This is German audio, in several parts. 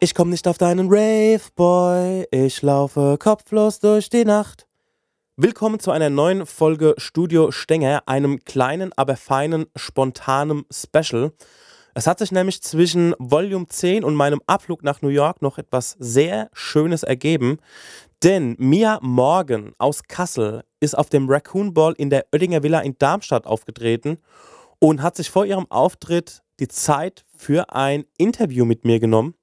Ich komm nicht auf deinen Rave, Boy. Ich laufe kopflos durch die Nacht. Willkommen zu einer neuen Folge Studio Stenger, einem kleinen, aber feinen, spontanen Special. Es hat sich nämlich zwischen Volume 10 und meinem Abflug nach New York noch etwas sehr Schönes ergeben. Denn Mia Morgan aus Kassel ist auf dem Raccoon Ball in der Oettinger Villa in Darmstadt aufgetreten und hat sich vor ihrem Auftritt die Zeit für ein Interview mit mir genommen.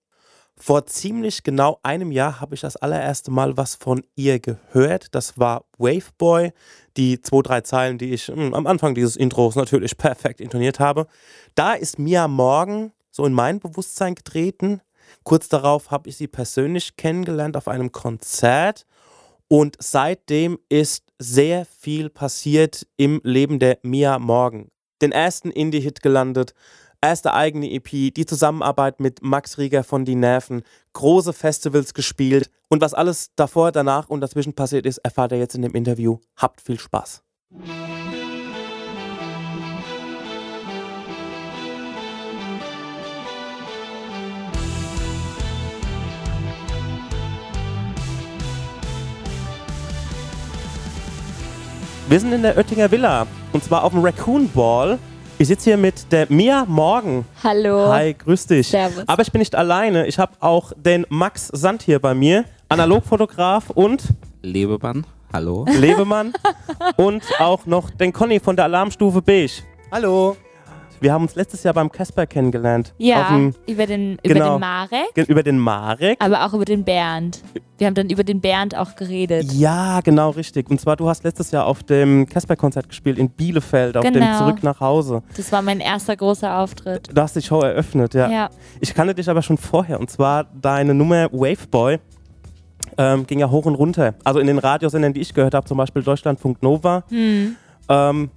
Vor ziemlich genau einem Jahr habe ich das allererste Mal was von ihr gehört. Das war Waveboy, die zwei, drei Zeilen, die ich mh, hm, am Anfang dieses Intros natürlich perfekt intoniert habe. Da ist Mia Morgan so in mein Bewusstsein getreten. Kurz darauf habe ich sie persönlich kennengelernt auf einem Konzert. Und seitdem ist sehr viel passiert im Leben der Mia Morgan. Den ersten Indie-Hit gelandet, erste eigene EP, die Zusammenarbeit mit Max Rieger von Die Nerven, große Festivals gespielt und was alles davor, danach und dazwischen passiert ist, erfahrt ihr jetzt in dem Interview. Habt viel Spaß. Wir sind in der Oettinger Villa und zwar auf dem Raccoon Ball. Ich sitze hier mit der Mia Morgen. Hallo. Hi, grüß dich. Servus. Aber ich bin nicht alleine. Ich habe auch den Max Sand hier bei mir, Analogfotograf und Lebemann. Hallo. Lebemann und auch noch den Conny von der Alarmstufe Beige. Hallo. Wir haben uns letztes Jahr beim Casper kennengelernt. Ja, dem, über, den, über genau. den Marek, über den Marek. aber auch über den Bernd. Wir haben dann über den Bernd auch geredet. Ja, genau richtig. Und zwar, du hast letztes Jahr auf dem Casper-Konzert gespielt in Bielefeld, auf dem Genau. Zurück nach Hause. Das war mein erster großer Auftritt. Du hast die Show eröffnet, ja. Ja. Ich kannte dich aber schon vorher. Und zwar deine Nummer Waveboy ähm, ging ja hoch und runter. Also in den Radiosendern, die ich gehört habe, zum Beispiel Deutschlandfunk Nova. Hm. Ähm,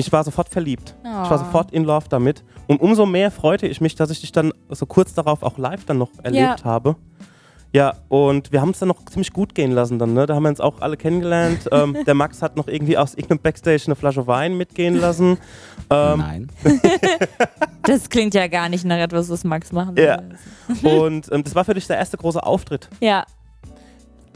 ich war sofort verliebt. Ich war Oh. sofort in love damit. Und umso mehr freute ich mich, dass ich dich dann so kurz darauf auch live dann noch erlebt habe. Ja, und wir haben es dann noch ziemlich gut gehen lassen dann, ne? Da haben wir uns auch alle kennengelernt. ähm, der Max hat noch irgendwie aus irgendeinem Backstage eine Flasche Wein mitgehen lassen. Ähm, Nein. Das klingt ja gar nicht nach etwas, was Max machen Ja. würde. und ähm, das war für dich der erste große Auftritt. Ja.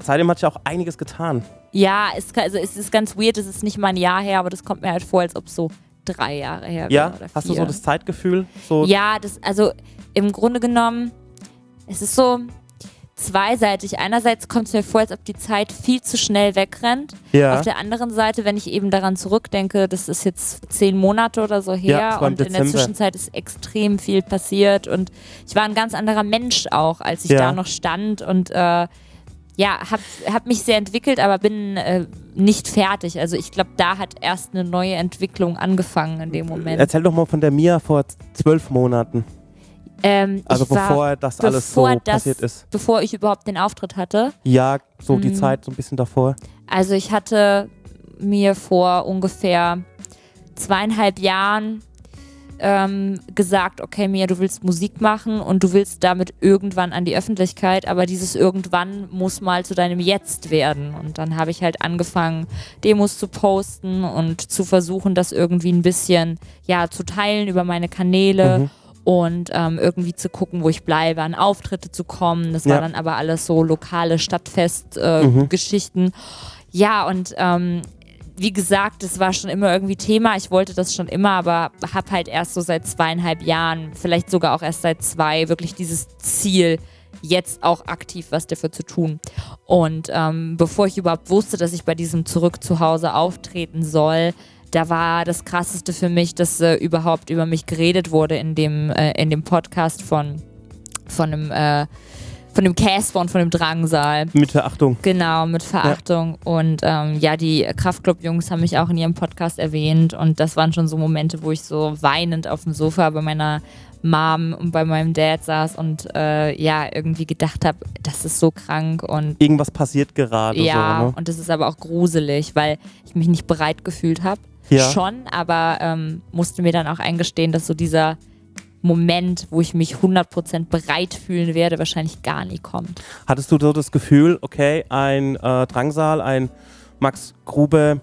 Seitdem hat sich auch einiges getan. Ja, es, also es ist ganz weird, es ist nicht mal ein Jahr her, aber das kommt mir halt vor, als ob es so drei Jahre her wäre. Ja, hast du so das Zeitgefühl? So Ja, das, also im Grunde genommen, es ist so zweiseitig. Einerseits kommt es mir vor, als ob die Zeit viel zu schnell wegrennt. Ja. Auf der anderen Seite, wenn ich eben daran zurückdenke, das ist jetzt zehn Monate oder so her Ja, und in der Dezember. Zwischenzeit ist extrem viel passiert und ich war ein ganz anderer Mensch auch, als ich Ja. da noch stand und äh, ja, hab, hab mich sehr entwickelt, aber bin äh, nicht fertig. Also ich glaube, da hat erst eine neue Entwicklung angefangen in dem Moment. Erzähl doch mal von der Mia vor zwölf Monaten. Ähm, Also ich war, bevor das alles so bevor das- passiert ist. bevor ich überhaupt den Auftritt hatte. Ja, so die Mhm. Zeit so ein bisschen davor. Also ich hatte mir vor ungefähr zweieinhalb Jahren ähm, gesagt, okay, Mia, du willst Musik machen und du willst damit irgendwann an die Öffentlichkeit, aber dieses irgendwann muss mal zu deinem Jetzt werden. Und dann habe ich halt angefangen, Demos zu posten und zu versuchen, das irgendwie ein bisschen ja, zu teilen über meine Kanäle. Mhm. Und ähm, irgendwie zu gucken, wo ich bleibe, an Auftritte zu kommen. Das war Ja. dann aber alles so lokale Stadtfest-Geschichten. Mhm. Geschichten. Ja, und ähm, wie gesagt, es war schon immer irgendwie Thema. Ich wollte das schon immer, aber habe halt erst so seit zweieinhalb Jahren, vielleicht sogar auch erst seit zwei, wirklich dieses Ziel, jetzt auch aktiv was dafür zu tun. Und ähm, bevor ich überhaupt wusste, dass ich bei diesem Zurück zu Hause auftreten soll, da war das Krasseste für mich, dass äh, überhaupt über mich geredet wurde in dem, äh, in dem Podcast von, von einem äh, von dem Casper und von dem Drangsal. Mit Verachtung. Genau, mit Verachtung. Und ähm, ja, die Kraftclub-Jungs haben mich auch in ihrem Podcast erwähnt. Und das waren schon so Momente, wo ich so weinend auf dem Sofa bei meiner Mom und bei meinem Dad saß und äh, ja, irgendwie gedacht habe, das ist so krank und Irgendwas passiert gerade ja, so, ne? und das ist aber auch gruselig, weil ich mich nicht bereit gefühlt habe. Ja. Schon, aber ähm, musste mir dann auch eingestehen, dass so dieser Moment, wo ich mich 100% bereit fühlen werde, wahrscheinlich gar nie kommt. Hattest du so das Gefühl, okay, ein äh, Drangsal, ein Max Grube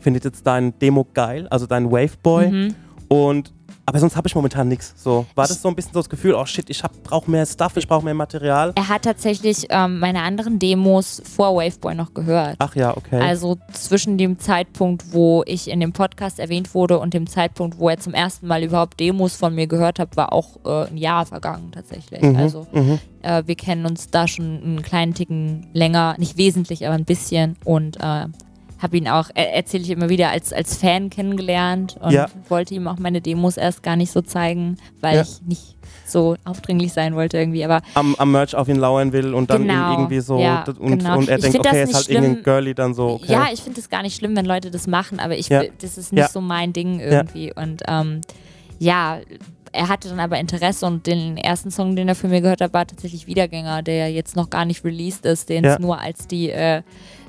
findet jetzt dein Demo geil, also dein Waveboy Mhm. und Aber sonst habe ich momentan nichts. So, war das so ein bisschen so das Gefühl, oh shit, ich brauche mehr Stuff, ich brauche mehr Material? Er hat tatsächlich ähm, meine anderen Demos vor Waveboy noch gehört. Ach ja, okay. Also zwischen dem Zeitpunkt, wo ich in dem Podcast erwähnt wurde und dem Zeitpunkt, wo er zum ersten Mal überhaupt Demos von mir gehört hat, war auch äh, ein Jahr vergangen tatsächlich. Mhm, Also mhm. äh, wir kennen uns da schon einen kleinen Ticken länger, nicht wesentlich, aber ein bisschen und äh, habe ihn auch, er erzähle ich immer wieder, als, als Fan kennengelernt und Ja. wollte ihm auch meine Demos erst gar nicht so zeigen, weil Ja. ich nicht so aufdringlich sein wollte irgendwie, aber Am, am Merch auf ihn lauern will und dann Genau, irgendwie so ja, und, genau. und er Ich denkt, okay, ist nicht halt irgendein schlimm. Girly dann so, okay. Ja, ich finde es gar nicht schlimm, wenn Leute das machen, aber ich, das ist nicht so mein Ding irgendwie. Und ähm, ja, er hatte dann aber Interesse und den ersten Song, den er für mich gehört hat, war tatsächlich Wiedergänger, der jetzt noch gar nicht released ist, den es nur als die äh,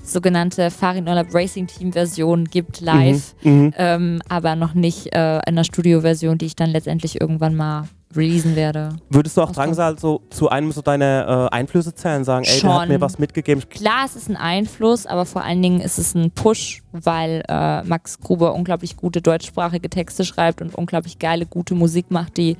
sogenannte Farin Urlaub Racing Team Version gibt live, Mhm. Mhm. ähm, aber noch nicht äh, in der Studio-Version, die ich dann letztendlich irgendwann mal releasen werde. Würdest du auch. Drangsal so zu einem so deine äh, Einflüsse zählen, sagen, ey, der hat Schon. mir was mitgegeben. Klar, es ist ein Einfluss, aber vor allen Dingen ist es ein Push, weil äh, Max Gruber unglaublich gute deutschsprachige Texte schreibt und unglaublich geile, gute Musik macht, die,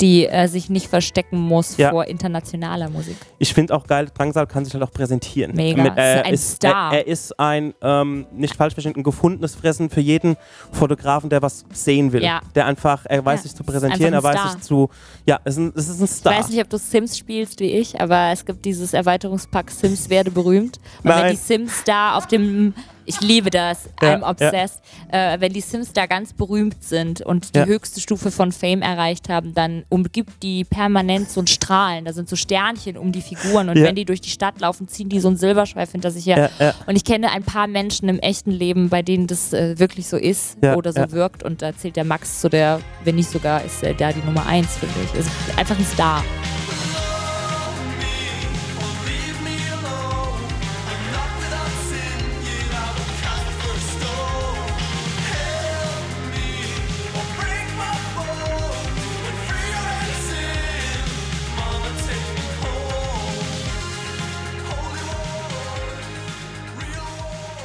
die äh, sich nicht verstecken muss Ja. vor internationaler Musik. Ich finde auch geil, Drangsal kann sich halt auch präsentieren. Mega. Mit, äh, Ist ein ist, Star. Er, er ist ein, ähm, nicht falsch verstanden, ein gefundenes Fressen für jeden Fotografen, der was sehen will. Ja. Der einfach, er weiß Ja, sich zu präsentieren, er weiß Star. sich zu, ja, es ist ein, es ist ein Star. Ich weiß nicht, ob du Sims spielst wie ich, aber es gibt dieses Erweiterungspack Sims werde berühmt. Und wenn Nein. die Sims da auf dem, ich liebe das, Ja, I'm obsessed, äh, wenn die Sims da ganz berühmt sind und die Ja. höchste Stufe von Fame erreicht haben, dann umgibt die permanent so ein Strahlen. Da sind so Sternchen um die Figuren und Ja. wenn die durch die Stadt laufen, ziehen die so einen Silberschweif hinter sich her. Ja, ja. Und ich kenne ein paar Menschen im echten Leben, bei denen das äh, wirklich so ist Ja, oder so ja. wirkt. Und da zählt der Max zu der, wenn nicht sogar, ist er da die Nummer eins, finde ich. Ist einfach ein Star.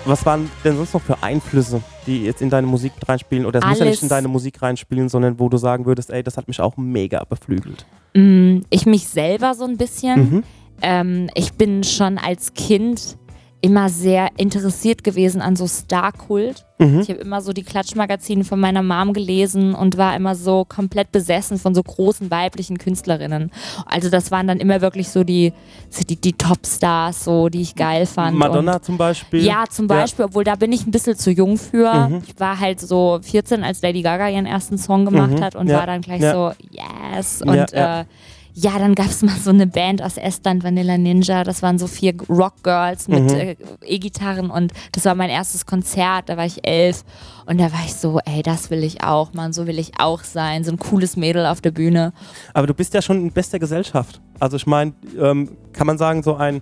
Was waren denn sonst noch für Einflüsse, die jetzt in deine Musik reinspielen? Oder es muss ja nicht in deine Musik reinspielen, sondern wo du sagen würdest, ey, das hat mich auch mega beflügelt. Mm, Ich mich selber so ein bisschen. Mhm. Ähm, ich bin schon als Kind immer sehr interessiert gewesen an so Star-Kult. Mhm. Ich habe immer so die Klatschmagazine von meiner Mom gelesen und war immer so komplett besessen von so großen weiblichen Künstlerinnen. Also das waren dann immer wirklich so die, die, die Top-Stars, so, die ich geil fand. Madonna Und zum Beispiel. ja, zum Beispiel, obwohl da bin ich ein bisschen zu jung für. Mhm. Ich war halt so 14, als Lady Gaga ihren ersten Song gemacht Mhm. hat und Ja. war dann gleich Ja. so, yes. Ja, Und ja. Äh, ja, dann gab es mal so eine Band aus Estland, Vanilla Ninja. Das waren so vier Rockgirls mit Mhm. äh, E-Gitarren und das war mein erstes Konzert. Da war ich elf und da war ich so, ey, das will ich auch, Mann, so will ich auch sein. So ein cooles Mädel auf der Bühne. Aber du bist ja schon in bester Gesellschaft. Also ich meine, ähm, kann man sagen, so ein,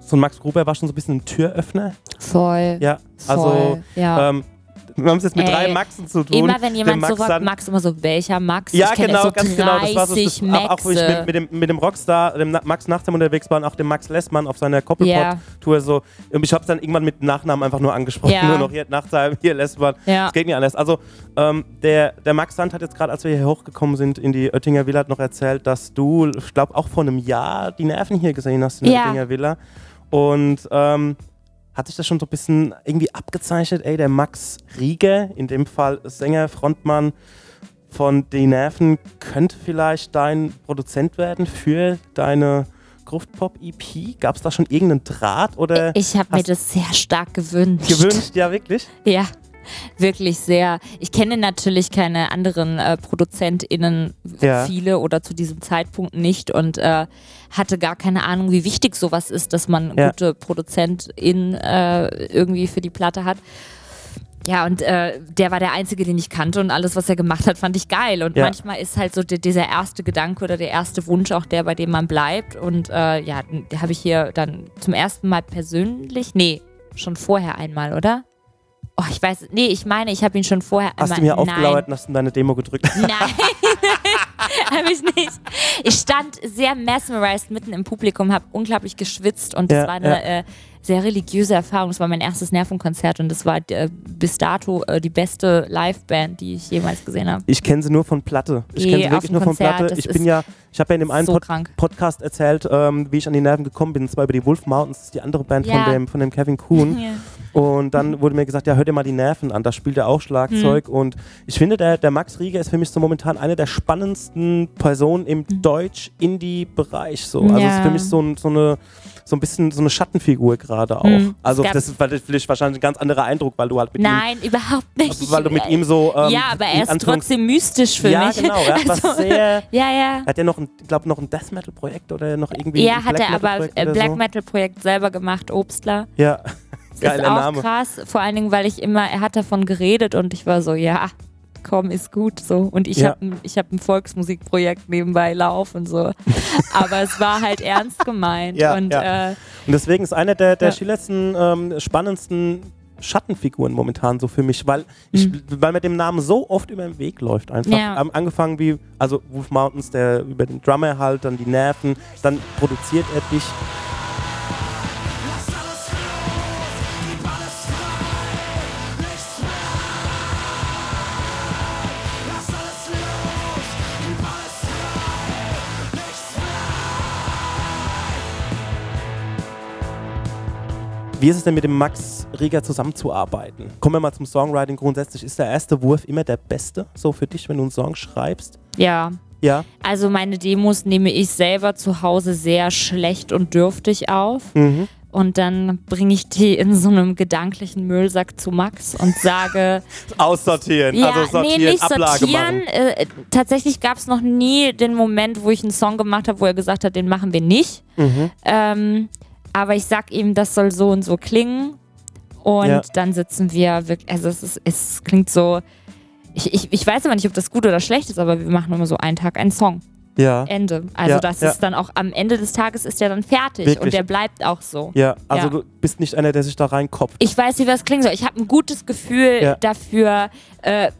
so ein Max Gruber war schon so ein bisschen ein Türöffner. Voll. Ja, also voll, ja. ähm, wir haben es jetzt mit Ey, drei Maxen zu tun. Immer wenn jemand Max so sagt, Max immer so, welcher Max? Ja, ich genau, so ganz genau. Das war so 30 das, auch, auch wo ich Maxe. mit, mit, dem, mit dem Rockstar, dem Max Nachtsam unterwegs war und auch dem Max Lessmann auf seiner. Koppelpot-Tour so. Und ich habe es dann irgendwann mit Nachnamen einfach nur angesprochen. Ja. Nur noch hier Nachtsam, hier Lessmann. Ja. Das geht nicht anders. Also, ähm, der, der Max Sand hat jetzt gerade, als wir hier hochgekommen sind in die Oettinger Villa, hat noch erzählt, dass du, ich glaube, auch vor einem Jahr die Nerven hier gesehen hast in der Ja. Oettinger Villa. Und ähm, hat sich das schon so ein bisschen irgendwie abgezeichnet, ey, der Max Rieger, in dem Fall Sänger, Frontmann von Die Nerven, könnte vielleicht dein Produzent werden für deine Gruftpop-EP? Gab es da schon irgendeinen Draht oder Ich habe mir das sehr stark gewünscht. gewünscht? Ja, wirklich? Ja, wirklich sehr. Ich kenne natürlich keine anderen äh, ProduzentInnen, Ja. viele oder zu diesem Zeitpunkt nicht und äh, hatte gar keine Ahnung, wie wichtig sowas ist, dass man Ja. gute ProduzentInnen äh, irgendwie für die Platte hat. Ja, und äh, der war der Einzige, den ich kannte und alles, was er gemacht hat, fand ich geil. Und Ja. manchmal ist halt so die, dieser erste Gedanke oder der erste Wunsch auch der, bei dem man bleibt. Und äh, ja, den habe ich hier dann zum ersten Mal persönlich, nee, schon vorher einmal, oder? Oh, ich weiß, nee, ich meine, ich habe ihn schon vorher Hast einmal. du mir aufgelauert und hast in deine Demo gedrückt? Nein. habe ich nicht. Ich stand sehr mesmerized mitten im Publikum, habe unglaublich geschwitzt und das Ja, war eine ja. äh, sehr religiöse Erfahrung. Das war mein erstes Nervenkonzert und das war äh, bis dato äh, die beste Liveband, die ich jemals gesehen habe. Ich kenne sie nur von Platte. Ich Nee, kenne sie wirklich nur von Konzert, Platte. das Ich bin ja, ich habe ja in dem einen so Pod krank. Podcast erzählt, ähm, wie ich an die Nerven gekommen bin. Und zwar über die Wolf Mountains, das ist die andere Band Ja. von, dem, von dem Kevin Kuhn. Ja. Und dann wurde mir gesagt, ja, hör dir mal die Nerven an, da spielt er auch Schlagzeug. Mhm. Und ich finde, der, der Max Rieger ist für mich so momentan eine der spannendsten Personen im Deutsch-Indie-Bereich. So. Also Mhm. Ja. ist für mich so, ein, so eine so ein bisschen so eine Schattenfigur gerade auch. Mhm. Also das ist vielleicht wahrscheinlich ein ganz anderer Eindruck, weil du halt mit ihm Nein, überhaupt nicht. also, weil du mit ihm so ähm, ja, aber er ist trotzdem mystisch für ja, mich. genau. Er hat was Also, sehr. Ja, ja. Hat er noch ein, glaub, noch ein Death Metal Projekt oder noch irgendwie Ja, hat er aber Metal Projekt äh, Black so? Metal Projekt selber gemacht, Obstler. Ja, geiler ist auch Name. krass, vor allen Dingen, weil ich immer, er hat davon geredet und ich war so, ja, komm, ist gut so. Und ich Ja. habe ein, ich hab ein Volksmusikprojekt nebenbei laufen so. Aber es war halt ernst gemeint. Ja, und ja. Äh, Und deswegen ist einer der, der schillersten, ähm, spannendsten Schattenfiguren momentan so für mich, weil, ich, Mhm. weil mir dem Namen so oft über den Weg läuft einfach. Ja. Angefangen wie, also Wolf Mountains, der über den Drummer halt, dann die Nerven, dann produziert er dich. Wie ist es denn mit dem Max Rieger zusammenzuarbeiten? Kommen wir mal zum Songwriting. Grundsätzlich ist der erste Wurf immer der beste, so für dich, wenn du einen Song schreibst? ja. Ja. Also meine Demos nehme ich selber zu Hause sehr schlecht und dürftig auf. Mhm. Und dann bringe ich die in so einem gedanklichen Müllsack zu Max und sage, Aussortieren, Ja, also sortieren, nee, nicht Ablage sortieren. machen. Äh, tatsächlich gab es noch nie den Moment, wo ich einen Song gemacht habe, wo er gesagt hat, den machen wir nicht. Mhm. Ähm, aber ich sag ihm, das soll so und so klingen. Und Ja. dann sitzen wir wirklich, also es, ist, es klingt so, ich, ich, ich weiß aber nicht, ob das gut oder schlecht ist, aber wir machen immer so einen Tag einen Song. Ja. Ende. Also Ja, das ja. ist dann auch am Ende des Tages ist der dann fertig Wirklich? und der bleibt auch so. Ja, also Ja. du bist nicht einer, der sich da reinkopft. Ich weiß, wie das klingen soll. Ich habe ein gutes Gefühl dafür, äh,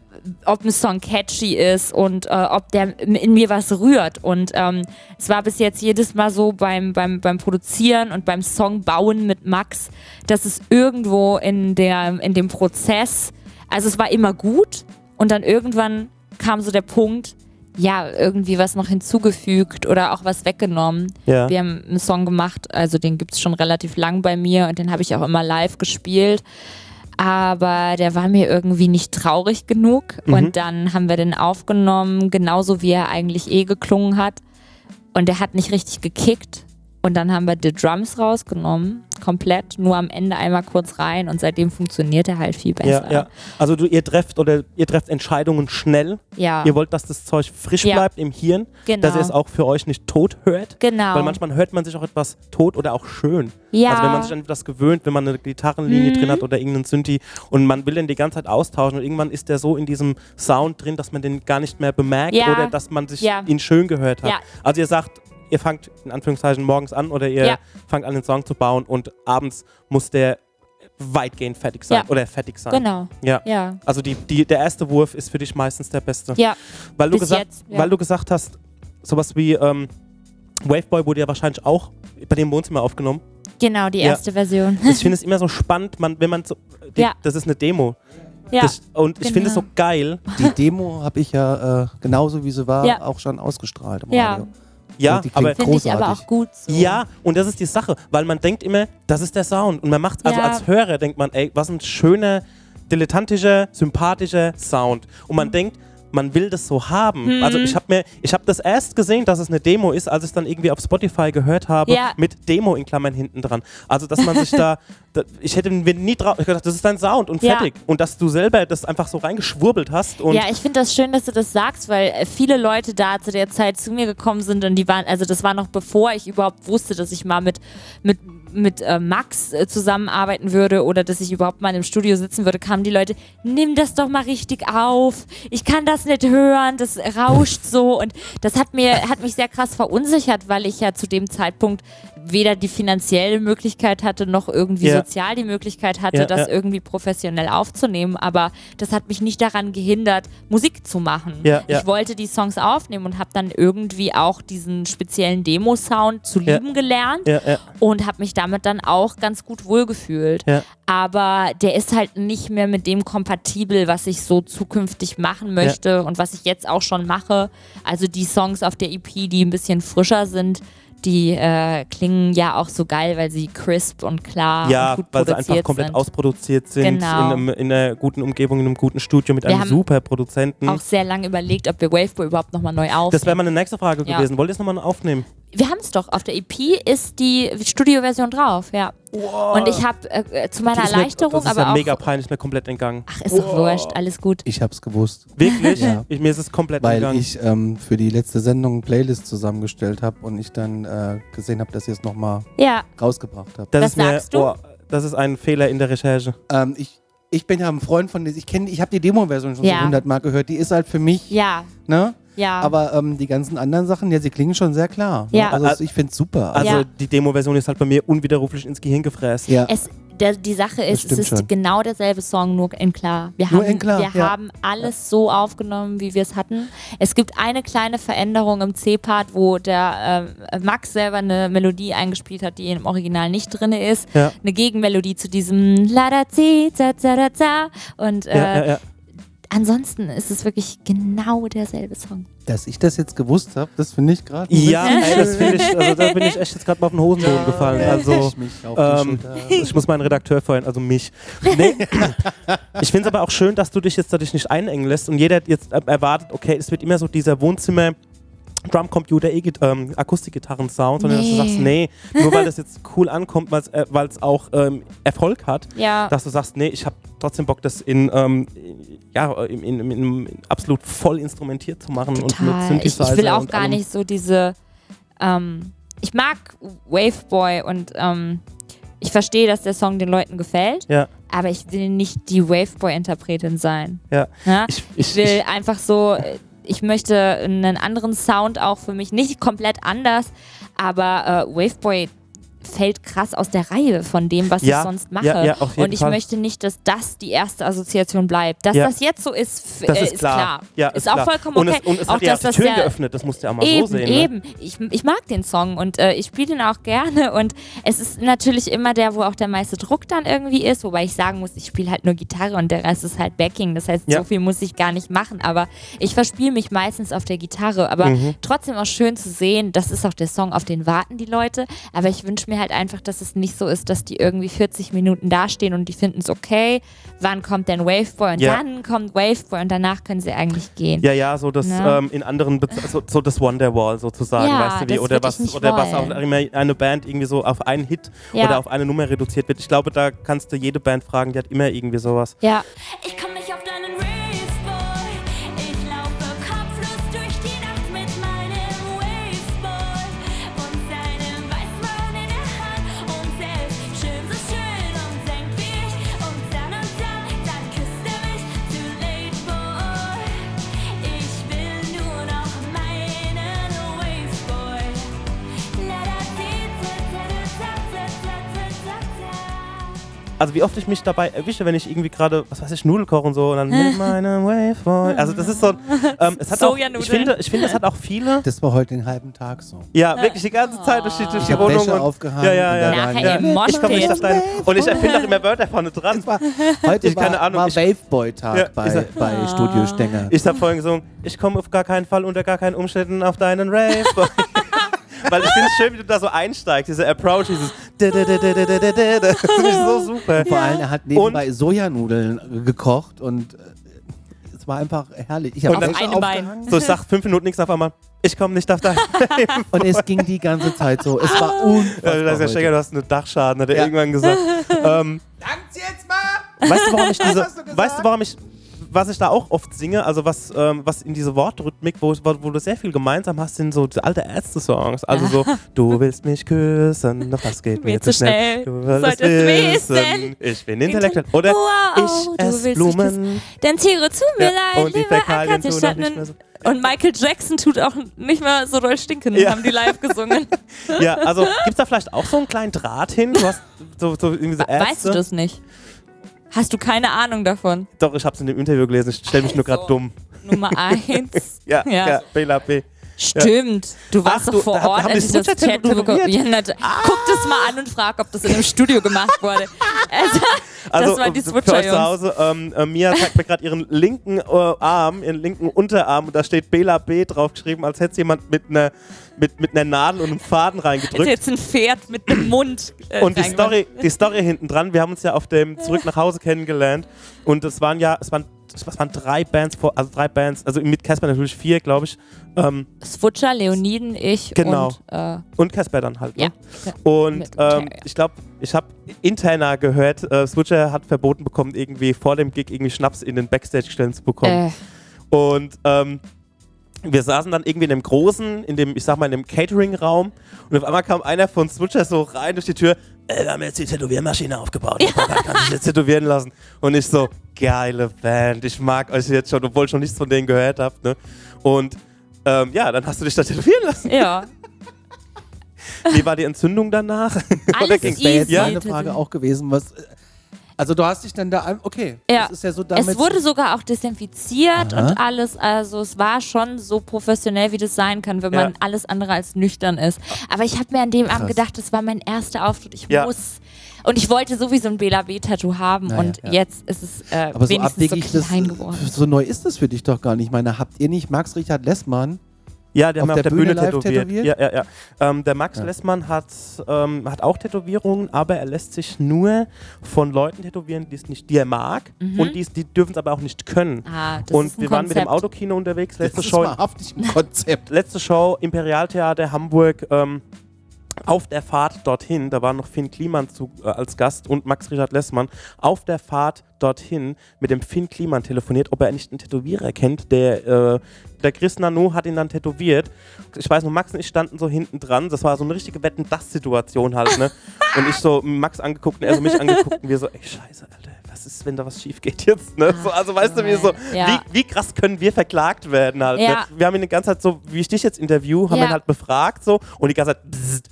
ob ein Song catchy ist und äh, ob der in mir was rührt. Und ähm, es war bis jetzt jedes Mal so beim, beim, beim Produzieren und beim Song bauen mit Max, dass es irgendwo in, der, in dem Prozess, also es war immer gut und dann irgendwann kam so der Punkt, ja, irgendwie was noch hinzugefügt oder auch was weggenommen. Ja. Wir haben einen Song gemacht, also den gibt es schon relativ lang bei mir und den habe ich auch immer live gespielt. Aber der war mir irgendwie nicht traurig genug. Mhm. Und dann haben wir den aufgenommen, genauso wie er eigentlich eh geklungen hat. Und der hat nicht richtig gekickt. Und dann haben wir die Drums rausgenommen, komplett, nur am Ende einmal kurz rein und seitdem funktioniert er halt viel besser. Ja, ja. Also du, ihr trefft oder ihr trefft Entscheidungen schnell. Ja, Ihr wollt, dass das Zeug frisch Ja. bleibt im Hirn, genau. dass ihr es auch für euch nicht tot hört. genau. Weil manchmal hört man sich auch etwas tot oder auch schön. ja. Also wenn man sich an etwas gewöhnt, wenn man eine Gitarrenlinie Mhm. drin hat oder irgendeinen Synthi und man will den die ganze Zeit austauschen und irgendwann ist der so in diesem Sound drin, dass man den gar nicht mehr bemerkt Ja. oder dass man sich ihn schön gehört hat. Also ihr sagt, ihr fangt in Anführungszeichen morgens an oder ihr Ja. fangt an den Song zu bauen und abends muss der weitgehend fertig sein Ja. oder fertig sein. Genau. Ja. Ja. Also die, die, der erste Wurf ist für dich meistens der beste. Ja. weil, du bis gesagt, jetzt, ja. weil du gesagt hast, sowas wie ähm, Waveboy wurde ja wahrscheinlich auch bei dem Wohnzimmer aufgenommen. Genau, die Ja. erste Version. Ich finde es immer so spannend, man, wenn man so. Die, Ja. Das ist eine Demo. ja. Das, und ich finde es so genau. geil. Die Demo habe ich ja äh, genauso wie sie war Ja. auch schon ausgestrahlt im Ja. Radio. Ja, die klingt aber. Finde ich aber großartig. auch gut so. Ja, und das ist die Sache, weil man denkt immer, das ist der Sound. Und man macht, also Ja. als Hörer denkt man, ey, was ein schöner, dilettantischer, sympathischer Sound. Und man denkt, man will das so haben. Mhm. Also ich habe mir, ich habe das erst gesehen, dass es eine Demo ist, als ich es dann irgendwie auf Spotify gehört habe, Ja. mit Demo in Klammern hinten dran. Also dass man sich da, da ich hätte mir nie drauf, ich gedacht, das ist dein Sound und Ja. fertig. Und dass du selber das einfach so reingeschwurbelt hast und ja, ich finde das schön, dass du das sagst, weil äh, viele Leute da zu der Zeit zu mir gekommen sind und die waren, also das war noch bevor ich überhaupt wusste, dass ich mal mit, mit, mit äh, Max äh, zusammenarbeiten würde oder dass ich überhaupt mal im Studio sitzen würde, kamen die Leute, nimm das doch mal richtig auf. Ich kann das nicht hören, das rauscht so und das hat mir, hat mich sehr krass verunsichert, weil ich ja zu dem Zeitpunkt weder die finanzielle Möglichkeit hatte, noch irgendwie Ja. sozial die Möglichkeit hatte, Ja, das ja. irgendwie professionell aufzunehmen. Aber das hat mich nicht daran gehindert, Musik zu machen. Ich wollte die Songs aufnehmen und habe dann irgendwie auch diesen speziellen Demo-Sound zu lieben gelernt und habe mich damit dann auch ganz gut wohlgefühlt. Aber der ist halt nicht mehr mit dem kompatibel, was ich so zukünftig machen möchte und was ich jetzt auch schon mache. Also die Songs auf der EP, die ein bisschen frischer sind, die äh, klingen ja auch so geil, weil sie crisp und klar Ja, und gut weil sie einfach komplett sind. ausproduziert sind, Genau. in, einem, in einer guten Umgebung, in einem guten Studio mit Wir einem super Produzenten. Auch sehr lange überlegt, ob wir Waveboy überhaupt nochmal neu aufnehmen. Das wäre meine nächste Frage Ja. gewesen. Wollt ihr es nochmal aufnehmen? Wir haben es doch. Auf der EP ist die Studioversion drauf, ja. Und ich habe äh, zu meiner Das ist mir- Erleichterung Das ist aber ja auch. mega peinlich, mir komplett entgangen. Ach, ist doch wurscht, alles gut. Ich hab's gewusst, Wirklich? Ja. ich, mir ist es komplett weil entgangen. ich ähm, für die letzte Sendung eine Playlist zusammengestellt habe und ich dann äh, gesehen habe, dass ihr es nochmal Ja, rausgebracht habt. das was ist mir, sagst du? Oh, das ist ein Fehler in der Recherche. Ähm, ich, ich bin ja ein Freund von ich kenne, ich habe die Demo-Version schon Ja. so hundertmal gehört. Die ist halt für mich, ja, ne? Ja. Aber ähm, die ganzen anderen Sachen, ja, sie klingen schon sehr klar. Ja. Ne? Also ich finde es super. Also Ja. die Demo-Version ist halt bei mir unwiderruflich ins Gehirn gefräst. ja. Es, der, die Sache ist, es ist schon. genau derselbe Song, nur in klar. Wir Nur haben, in klar, wir ja. haben alles so aufgenommen, wie wir es hatten. Es gibt eine kleine Veränderung im C-Part, wo der ähm, Max selber eine Melodie eingespielt hat, die im Original nicht drin ist. Ja. Eine Gegenmelodie zu diesem La da zi, za, za, da, za. Und äh, Ja, ja, ja. Ansonsten ist es wirklich genau derselbe Song. Dass ich das jetzt gewusst habe, das finde ich gerade. Ja, ey, das finde ich, also da bin ich echt jetzt gerade mal auf den Hosenboden gefallen. Also, ähm, ich muss meinen Redakteur vorhin, also mich. Nee. ich finde es aber auch schön, dass du dich jetzt dadurch nicht einengen lässt und jeder jetzt erwartet, okay, es wird immer so dieser Wohnzimmer. Drumcomputer, e ähm, Akustikgitarren-Sound, sondern dass du Nee. sagst, nee, nur weil das jetzt cool ankommt, weil es äh, auch ähm, Erfolg hat, Ja. dass du sagst, nee, ich habe trotzdem Bock, das in, ähm, ja, in, in, in, absolut voll instrumentiert zu machen und mit Total. Ich, Synthesizer ich will auch gar allem. nicht so diese. Ähm, ich mag Waveboy und ähm, ich verstehe, dass der Song den Leuten gefällt, Ja, aber ich will nicht die Waveboy-Interpretin sein. ja. Ja? Ich, Ich will einfach so, äh, ich möchte einen anderen Sound auch für mich, nicht komplett anders, aber äh, Waveboy fällt krass aus der Reihe von dem, was Ja, ich sonst mache. ja, ja, und ich Fall. möchte nicht, dass das die erste Assoziation bleibt. Dass das jetzt so ist, äh, ist klar. Ja, ist, auch klar. vollkommen Und okay. es, und es auch hat ja dass die das ja geöffnet, das musst du ja mal Eben, so sehen. Ne? eben. Ich, ich mag den Song und äh, ich spiele den auch gerne und es ist natürlich immer der, wo auch der meiste Druck dann irgendwie ist, wobei ich sagen muss, ich spiele halt nur Gitarre und der Rest ist halt Backing. Das heißt, so viel muss ich gar nicht machen, aber ich verspiele mich meistens auf der Gitarre. Aber Mhm. trotzdem auch schön zu sehen, das ist auch der Song, auf den warten die Leute. Aber ich wünsche mir halt einfach, dass es nicht so ist, dass die irgendwie 40 Minuten dastehen und die finden es okay. Wann kommt denn Waveboy? Und Ja. dann kommt Waveboy und danach können sie eigentlich gehen. Ja, ja, so das Ne? ähm, in anderen, Bez so, so das Wonderwall sozusagen, Ja, weißt du wie? Oder was, oder was auch immer eine Band irgendwie so auf einen Hit Ja. oder auf eine Nummer reduziert wird. Ich glaube, da kannst du jede Band fragen, die hat immer irgendwie sowas. Ja. Ich komm Also wie oft ich mich dabei erwische, wenn ich irgendwie gerade, was weiß ich, Nudel koche und so und dann mit meinem Waveboy. Also das ist so, ähm, es hat auch, ich finde, ich finde, es hat auch viele, Das war heute den halben Tag so. ja, wirklich die ganze Zeit durch die, durch Ich die habe Wohnung. Wäsche und, aufgehangen. ja, ja, und ja. Nachher ja. im Ich komme nicht auf deine, und ich erfinde auch immer Wörter vorne dran. War, heute Ich- war, keine Ahnung, war ich- Waveboy-Tag Ja, bei, sag- bei Studio Stenger. Ich habe vorhin gesungen, ich komme auf gar keinen Fall unter gar keinen Umständen auf deinen Rave. Weil ich finde es schön, wie du da so einsteigst, dieser Approach, dieses Das finde ich so super. Vor allem, er hat nebenbei Sojanudeln gekocht und äh, es war einfach herrlich. Ich habe Auf einem Bein. So, ich sag fünf Minuten nichts auf einmal, ich komme nicht auf deinen und es ging die ganze Zeit so. Es war unfassbar. du sagst ja, Stecker, du hast einen Dachschaden, hat er Ja. irgendwann gesagt. ähm, Dankt's jetzt mal! weißt du, warum ich diese, weißt du, warum ich, was ich da auch oft singe, also was, ähm, was in diese Wortrhythmik, wo, wo, du sehr viel gemeinsam hast, sind so alte Ärzte-Songs. Also so, du willst mich küssen, doch das geht mir, Mir zu schnell. schnell, Du willst solltest wissen, wissen. ich bin intellektuell. Oder Wow, ich du ess willst mich Blumen. Denn Tiere zu mir Ja, leid, und die Fäkalien tun statt nicht mehr so. Und Michael Jackson tut auch nicht mehr so doll stinken, Ja. haben die live gesungen. Ja, also gibt es da vielleicht auch so einen kleinen Draht hin? Du hast so, so irgendwie so Ärzte. Weißt du das nicht? Hast du keine Ahnung davon? Doch, ich habe es in dem Interview gelesen. Ich stelle mich nur gerade Also. dumm. Nummer eins. Ja, ja, Ja. Bela B. Stimmt. Du warst Ach, doch du- vor da Ort, als ich das Switcher Tattoo bekommen ja, nat- Guck das mal an und frag, ob das in einem Studio gemacht wurde. Also, Also das waren die äh, für euch Switcher, zu. Hause, ähm, äh, Mia zeigt mir gerade ihren linken äh, Arm, ihren linken Unterarm und da steht Bela B drauf geschrieben, als hätte jemand mit einer mit, mit einer Nadel und einem Faden Ist reingedrückt. jetzt ein Pferd mit einem Mund. Äh, Und die. Story, die Story hinten dran, wir haben uns ja auf dem Zurück nach Hause kennengelernt und es waren ja, es waren, es waren drei Bands vor, also drei Bands, also mit Casper natürlich vier, glaube ich, ähm, Switcher, Leoniden, ich Genau. und äh, und Casper dann halt. Ne? ja. Und Mit ähm, ich glaube, ich habe interner gehört, äh, Switcher hat verboten bekommen, irgendwie vor dem Gig irgendwie Schnaps in den Backstage-Stellen zu bekommen. Äh, Und ähm, wir saßen dann irgendwie in dem großen, in dem, ich sag mal, in dem Catering-Raum und auf einmal kam einer von Switcher so rein durch die Tür, äh, wir haben jetzt die Tätowiermaschine aufgebaut, ja. kann sich jetzt tätowieren lassen. Und ich so, geile Band, ich mag euch jetzt schon, obwohl ich schon nichts von denen gehört habt. Ne? Und ähm, ja, dann hast du dich da tätowieren lassen. ja. Wie war die Entzündung danach? Alles ging's Das wäre jetzt easy. meine Frage auch gewesen. Was, also du hast dich dann da, ein- okay, Ja. das ist ja so damit. Es wurde sogar auch desinfiziert Aha. und alles. Also es war schon so professionell, wie das sein kann, wenn Ja. man alles andere als nüchtern ist. Aber ich habe mir an dem Abend Krass. gedacht, das war mein erster Auftritt. Ich Ja. muss. Und ich wollte sowieso ein Bela B-Tattoo haben. Naja, und ja. jetzt ist es äh, aber so wenigstens abwegig, so das, klein geworden. so neu ist das für dich doch gar nicht. Ich meine, habt ihr nicht Max Richard Lessmann? Ja, der Auf haben wir auf der der Bühne, Bühne live tätowiert. tätowiert? Ja, ja, ja. Ähm, der Max Ja. Lessmann hat, ähm, hat auch Tätowierungen, aber er lässt sich nur von Leuten tätowieren, die es nicht, die er mag und die, es- die dürfen es aber auch nicht können. Ah, das und ist ein wir waren mit dem Konzept. Autokino unterwegs, letzte das ist Show, wahrhaftig ein Konzept. letzte Show Imperialtheater Hamburg. Ähm, auf der Fahrt dorthin, da war noch Finn Kliman zu, äh, als Gast und Max Richard Lessmann, auf der Fahrt dorthin mit dem Finn Kliman telefoniert, ob er nicht einen Tätowierer kennt, der, äh, der Chris Nano hat ihn dann tätowiert. Ich weiß noch, Max und ich standen so hinten dran, das war so eine richtige Wetten-Das-Situation halt, ne? und ich so Max angeguckt und er so mich angeguckt und wir so, ey, scheiße, Alter, was ist, wenn da was schief geht jetzt, ne? So, also weißt du, wie so, Ja. wie, wie krass können wir verklagt werden halt, Ja. ne? Wir haben ihn die ganze Zeit so, wie ich dich jetzt interview, haben Ja. ihn halt befragt so und die ganze Zeit bzzzt,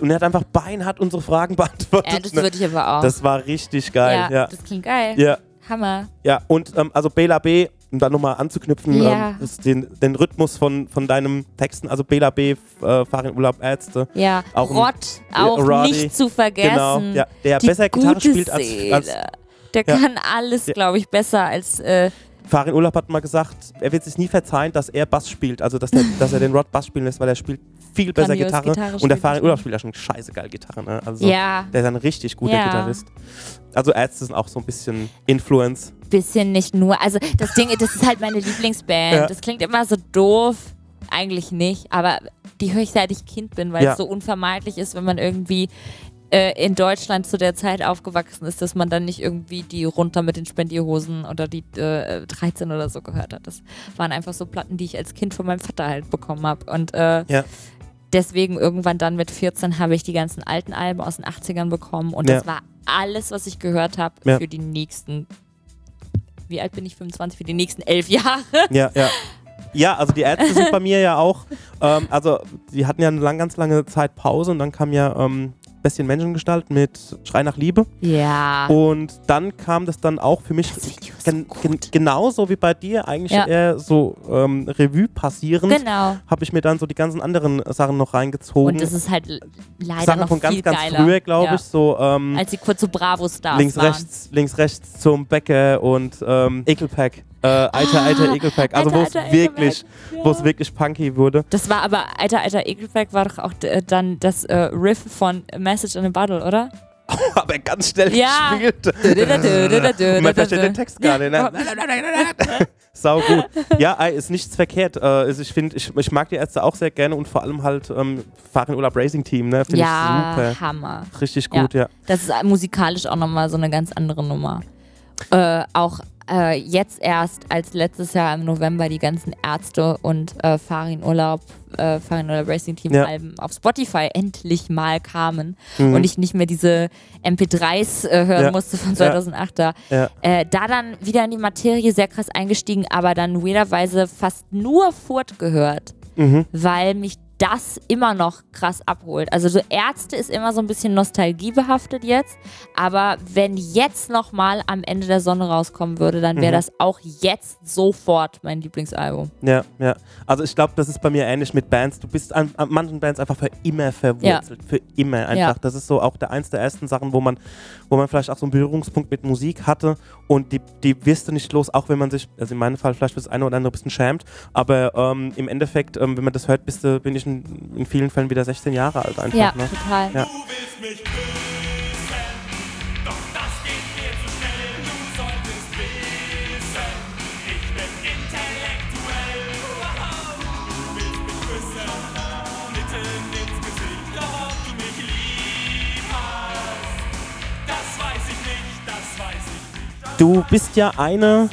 und er hat einfach beinhart unsere Fragen beantwortet. Ja, das würde ich aber auch. das war richtig geil, ja, ja. das klingt geil. Ja, Hammer. ja. und ähm, also Bela B, um da nochmal anzuknüpfen, Ja. ähm, den, den Rhythmus von, von deinem Texten, also Bela B, äh, Farin Urlaub Ärzte, Ja, Auch ein- Rott, auch Roddy, nicht zu vergessen. genau, ja, der Die besser Gitarre spielt als, als Der kann alles, glaube ich, besser als. Äh, Farin Urlaub hat mal gesagt, er wird sich nie verzeihen, dass er Bass spielt, also dass, der, dass er den Rod Bass spielen lässt, weil er spielt viel besser Gitarre, Gitarre und der spielt Farin er Urlaub schon. spielt ja schon scheiße geil Gitarre, ne? also ja, der ist ein richtig guter Ja. Gitarrist. Also Ärzte sind auch so ein bisschen Influence. bisschen nicht nur. Also das Ding, das ist halt meine Lieblingsband. Ja. Das klingt immer so doof. Eigentlich nicht, aber die höre ich seit ich Kind bin, weil es so unvermeidlich ist, wenn man irgendwie äh, in Deutschland zu der Zeit aufgewachsen ist, dass man dann nicht irgendwie die runter mit den Spendierhosen oder die äh, 13 oder so gehört hat. Das waren einfach so Platten, die ich als Kind von meinem Vater halt bekommen habe. Und äh, Ja. Deswegen irgendwann dann mit 14 habe ich die ganzen alten Alben aus den 80ern bekommen und Ja. das war alles, was ich gehört habe Ja. für die nächsten, wie alt bin ich, 25, für die nächsten elf Jahre. Ja, ja. Ja, also die Ärzte sind bei mir ja auch, ähm, also die hatten ja eine lang, ganz lange Zeit Pause und dann kam ja ähm, Bestien Menschengestalt mit Schrei nach Liebe Ja. und dann kam das dann auch für mich gen so gen genauso wie bei dir eigentlich Ja. eher so ähm, Revue passierend, Genau. habe ich mir dann so die ganzen anderen Sachen noch reingezogen. Und das ist halt leider Sachen noch von ganz, viel ganz geiler. früher, glaube ja. ich, so ähm, Als sie kurz so Bravo-Stars links, waren. rechts, links, rechts zum Bäcker und ähm, Ekelpack. Äh, alter, alter Ekelpack. Also wo es wirklich, wo es wirklich punky wurde. Das war aber, alter, alter Ekelpack war doch auch äh, dann das äh, Riff von Message in a Bottle, oder? Aber ganz schnell Ja. gespielt. Und man versteht den Text gar nicht. Ne? Sau gut. Ja, ist nichts verkehrt. Äh, also ich finde, ich, ich mag die Ärzte auch sehr gerne und vor allem halt ähm, Fahren Urlaub Racing Team, ne? Finde Ja, ich super. Hammer. Richtig gut, ja. Das ist musikalisch auch nochmal so eine ganz andere Nummer. Äh, auch äh, jetzt erst, als letztes Jahr im November die ganzen Ärzte und äh, Farin Urlaub, äh, Farin Urlaub Racing Team Ja. Alben auf Spotify endlich mal kamen Mhm. und ich nicht mehr diese MP3s äh, hören Ja. musste von Ja. 2008 da. Ja. Äh, da dann wieder in die Materie sehr krass eingestiegen, aber dann weirderweise fast nur Furt gehört Mhm. weil mich das immer noch krass abholt. Also so Ärzte ist immer so ein bisschen nostalgiebehaftet jetzt, aber wenn jetzt noch mal am Ende der Sonne rauskommen würde, dann wäre Mhm. das auch jetzt sofort mein Lieblingsalbum. Ja, ja. Also ich glaube, das ist bei mir ähnlich mit Bands. Du bist an, an manchen Bands einfach für immer verwurzelt. Für immer einfach. Ja. Das ist so auch der eins der ersten Sachen, wo man, wo man vielleicht auch so einen Berührungspunkt mit Musik hatte und die, die wirst du nicht los, auch wenn man sich, also in meinem Fall vielleicht das eine oder andere ein bisschen schämt, aber ähm, im Endeffekt, ähm, wenn man das hört, bist du, bin ich in, in vielen Fällen wieder 16 Jahre alt einfach. Ja, Ne? total. Ja. Du willst mich küssen, doch das geht mir zu schnell. Du solltest wissen, ich bin intellektuell. Du willst mich küssen, mitten ins Gesicht, doch ob du mich lieb hast, das weiß ich nicht, das weiß ich nicht. Du bist ja eine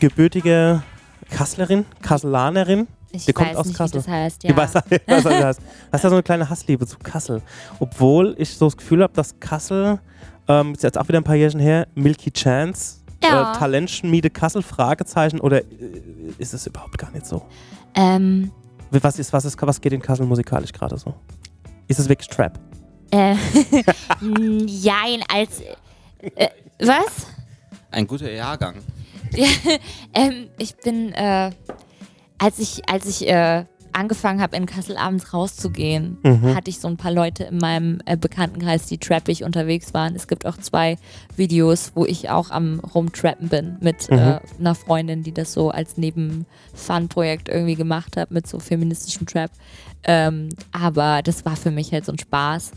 gebürtige Kasslerin, Kasselanerin. Ich Die kommt weiß aus nicht, Kassel. wie das heißt. Ja. weiß, ich weiß, was du hast. Hast ja so eine kleine Hassliebe zu Kassel. Obwohl ich so das Gefühl habe, dass Kassel, ähm, ist jetzt auch wieder ein paar Jährchen her, Milky Chance, Ja. äh, Talentschmiede Kassel, Fragezeichen, oder äh, ist es überhaupt gar nicht so? Ähm, Was, ist, was, ist, was geht in Kassel musikalisch gerade so? Ist es wirklich Trap? äh, Jein, als. Äh, was? Ein guter Jahrgang. ähm, ich bin, äh, als ich, als ich äh, angefangen habe, in Kassel abends rauszugehen, Mhm. hatte ich so ein paar Leute in meinem äh, Bekanntenkreis, die trappig unterwegs waren. Es gibt auch zwei Videos, wo ich auch am Rumtrappen bin mit Mhm. äh, einer Freundin, die das so als Neben-Fun-Projekt irgendwie gemacht hat, mit so feministischem Trap. Ähm, aber das war für mich halt so ein Spaß.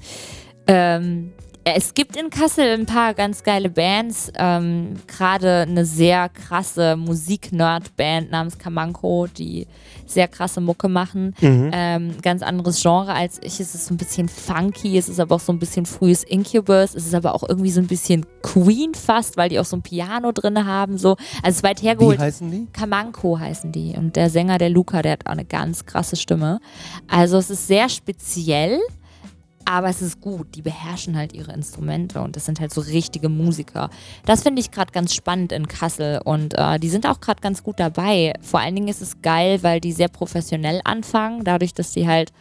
Ähm, es gibt in Kassel ein paar ganz geile Bands. Ähm, Gerade eine sehr krasse Musik-Nerd-Band namens Kamanko, die sehr krasse Mucke machen. Mhm. Ähm, ganz anderes Genre als ich. Es ist so ein bisschen funky, es ist aber auch so ein bisschen frühes Incubus. Es ist aber auch irgendwie so ein bisschen Queen fast, weil die auch so ein Piano drin haben. So. Also es ist weit Wie hergeholt. heißen die? Kamanko heißen die. Und der Sänger, der Luca, der hat auch eine ganz krasse Stimme. Also es ist sehr speziell, aber es ist gut. Die beherrschen halt ihre Instrumente und das sind halt so richtige Musiker. Das finde ich gerade ganz spannend in Kassel und äh, die sind auch gerade ganz gut dabei. Vor allen Dingen ist es geil, weil die sehr professionell anfangen, dadurch, dass die halt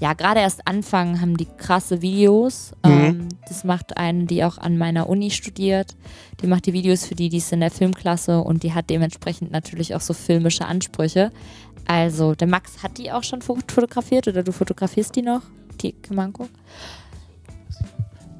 ja, gerade erst anfangen, haben die krasse Videos. Ähm, das macht eine, die auch an meiner Uni studiert. Die macht die Videos für die, die ist in der Filmklasse und die hat dementsprechend natürlich auch so filmische Ansprüche. Also, der Max hat die auch schon fot- fotografiert oder du fotografierst die noch, Kamanko?